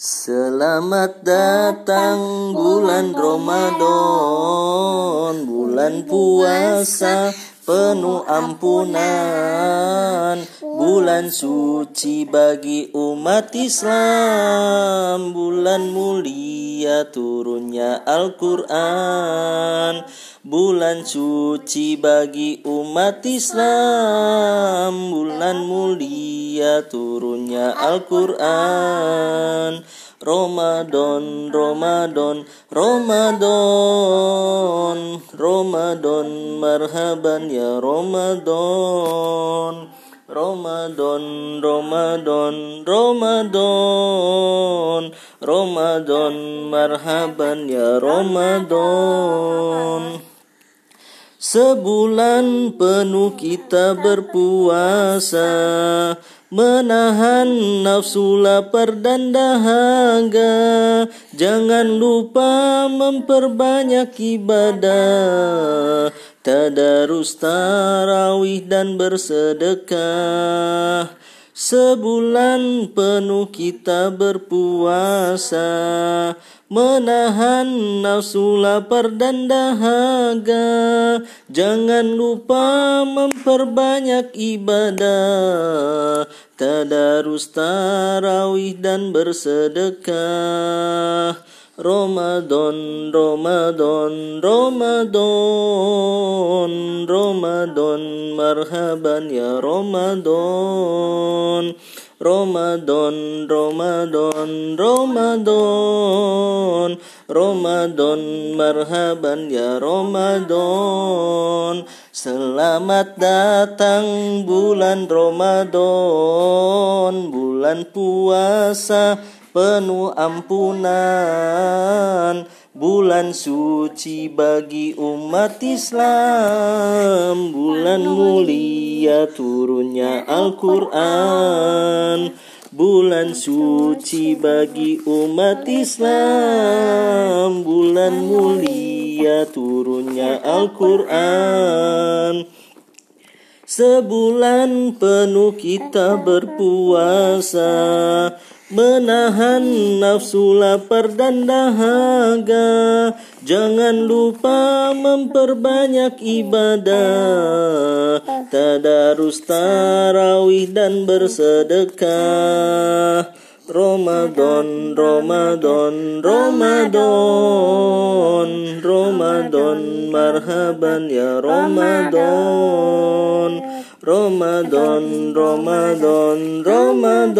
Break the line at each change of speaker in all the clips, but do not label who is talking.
Selamat datang bulan Ramadan, bulan puasa penuh ampunan, bulan suci bagi umat Islam, bulan mulia turunnya Al-Qur'an. Bulan suci bagi umat Islam. Bulan mulia turunnya Al-Quran. Ramadan, Ramadan, Ramadan. Ramadan, marhaban ya Ramadan Ramadan, Ramadan, Ramadan. Ramadan, marhaban ya Ramadan. Sebulan penuh kita berpuasa Menahan nafsu lapar dan dahaga. Jangan lupa memperbanyak ibadah Tadarus tarawih dan bersedekah Sebulan penuh kita berpuasa menahan nafsu lapar dan dahaga. Jangan lupa memperbanyak ibadah, tadarus tarawih dan bersedekah. Ramadan, Ramadan, Ramadan, Ramadan, marhaban ya Ramadan. Ramadan, Ramadan, Ramadan, Ramadan, marhaban ya Ramadan. Selamat datang bulan Ramadan, bulan puasa penuh ampunan Bulan suci bagi umat Islam. Bulan mulia turunnya Al-Quran. Bulan suci bagi umat Islam. Bulan mulia turunnya Al-Quran. Sebulan penuh kita berpuasa Menahan nafsu lapar dan dahaga. Jangan lupa memperbanyak ibadah. Tadarus tarawih dan bersedekah. Ramadan, Ramadan, Ramadan, Ramadan, marhaban ya Ramadan. Ramadan, Ramadan, Ramadan,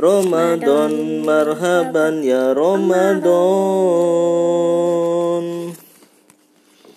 Ramadan, marhaban ya Ramadan.